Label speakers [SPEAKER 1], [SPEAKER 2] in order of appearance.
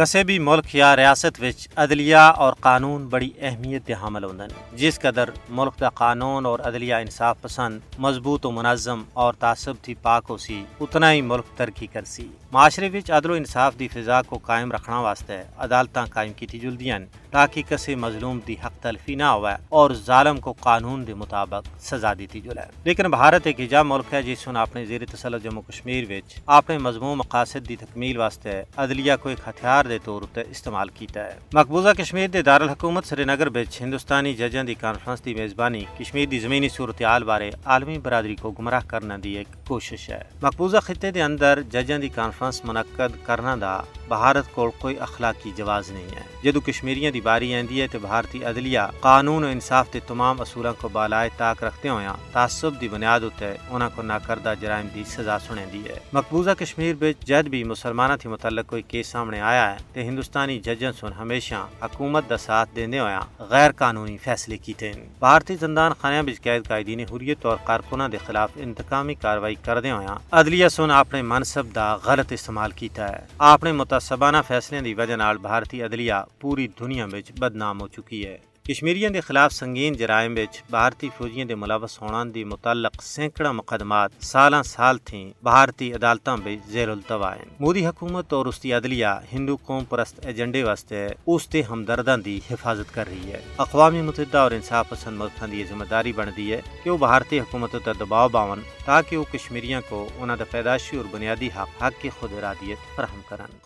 [SPEAKER 1] کسی بھی ملک یا ریاست وچ عدلیہ اور قانون بڑی اہمیت دے حامل ہوندن۔ جس قدر ملک دا قانون اور عدلیہ انصاف پسند، مضبوط و منظم اور تعصب تھی پاک ہو سی، اتنا ہی ملک ترقی کر سی۔ معاشرے وچ عدل و انصاف دی فضا کو قائم رکھنا واسطے عدالتاں قائم کی جلدیاں تاکہ کسی مظلوم دی حق تلفی نہ ہوئے اور ظالم کو قانون دے مطابق سزا دیتی جلے۔ لیکن بھارت ایک ایجاب ملک ہے، جس نے اپنے زیر تسلط جموں کشمیر وچ اپنے مضمون مقاصد دی تکمیل واسطے عدلیہ کو ایک ہتھیار دے طور تے استعمال کیتا ہے مقبوضہ کشمیر دے دارالحکومت سری نگر وچ ہندوستانی ججاں دی کانفرنس دی میزبانی کشمیر دی زمینی صورتحال بارے عالمی برادری کو گمراہ کرنا دی ایک کوشش ہے مقبوضہ خطے دے اندر ججاں دی کانفرنس منعقد کرنا دا بھارت کو کوئی اخلاقی جواز نہیں ہے جدو کشمیریاں دی باری آندی ہے تے بھارتی عدلیہ قانون و انصاف دے تمام اصولوں کو بالائے تاک رکھتے ہویا تعصب دی بنیاد ہوتے انہاں کو ناکردہ جرائم دی سزا سنے دی ہے مقبوضہ کشمیر وچ جد بھی مسلمانہ تھی متعلق کوئی کیس سامنے آیا ہے تے ہندوستانی ججن سن ہمیشہ حکومت دا ساتھ دیندے ہویا غیر قانونی فیصلے کیتے ہیں۔ بھارتی زندان خانیاں وچ قید قائدین حریت اور کارکناں دے خلاف انتقامی کاروائی کردے ہویا عدلیہ سن اپنے منصب دا غلط استعمال کیتا ہے۔ اپنے متعصبانہ فیصلے دی وجہ نال بھارتی عدلیہ پوری دنیا وچ بدنام ہو چکی ہے۔ کشمیریاں دے خلاف سنگین جرائم وچ بھارتی فوجیاں دے ملوث ہونان دی متعلق سینکڑا مقدمات سالاں سال تھیں بھارتی عدالتاں وچ زیر التوا ہیں۔ مودی حکومت اور اس دی عدلیہ ہندو قوم پرست ایجنڈے واسطے اس تے ہمدرداں دی حفاظت کر رہی ہے۔ اقوام متحدہ اور انصاف پسند ملکاں دی ذمہ داری بندی ہے کہ وہ بھارتی حکومت تے دباؤ باون تاکہ وہ کشمیریاں کو انہاں دا پیدائشی اور بنیادی حق حق کی خود ارادیت فراہم کرن۔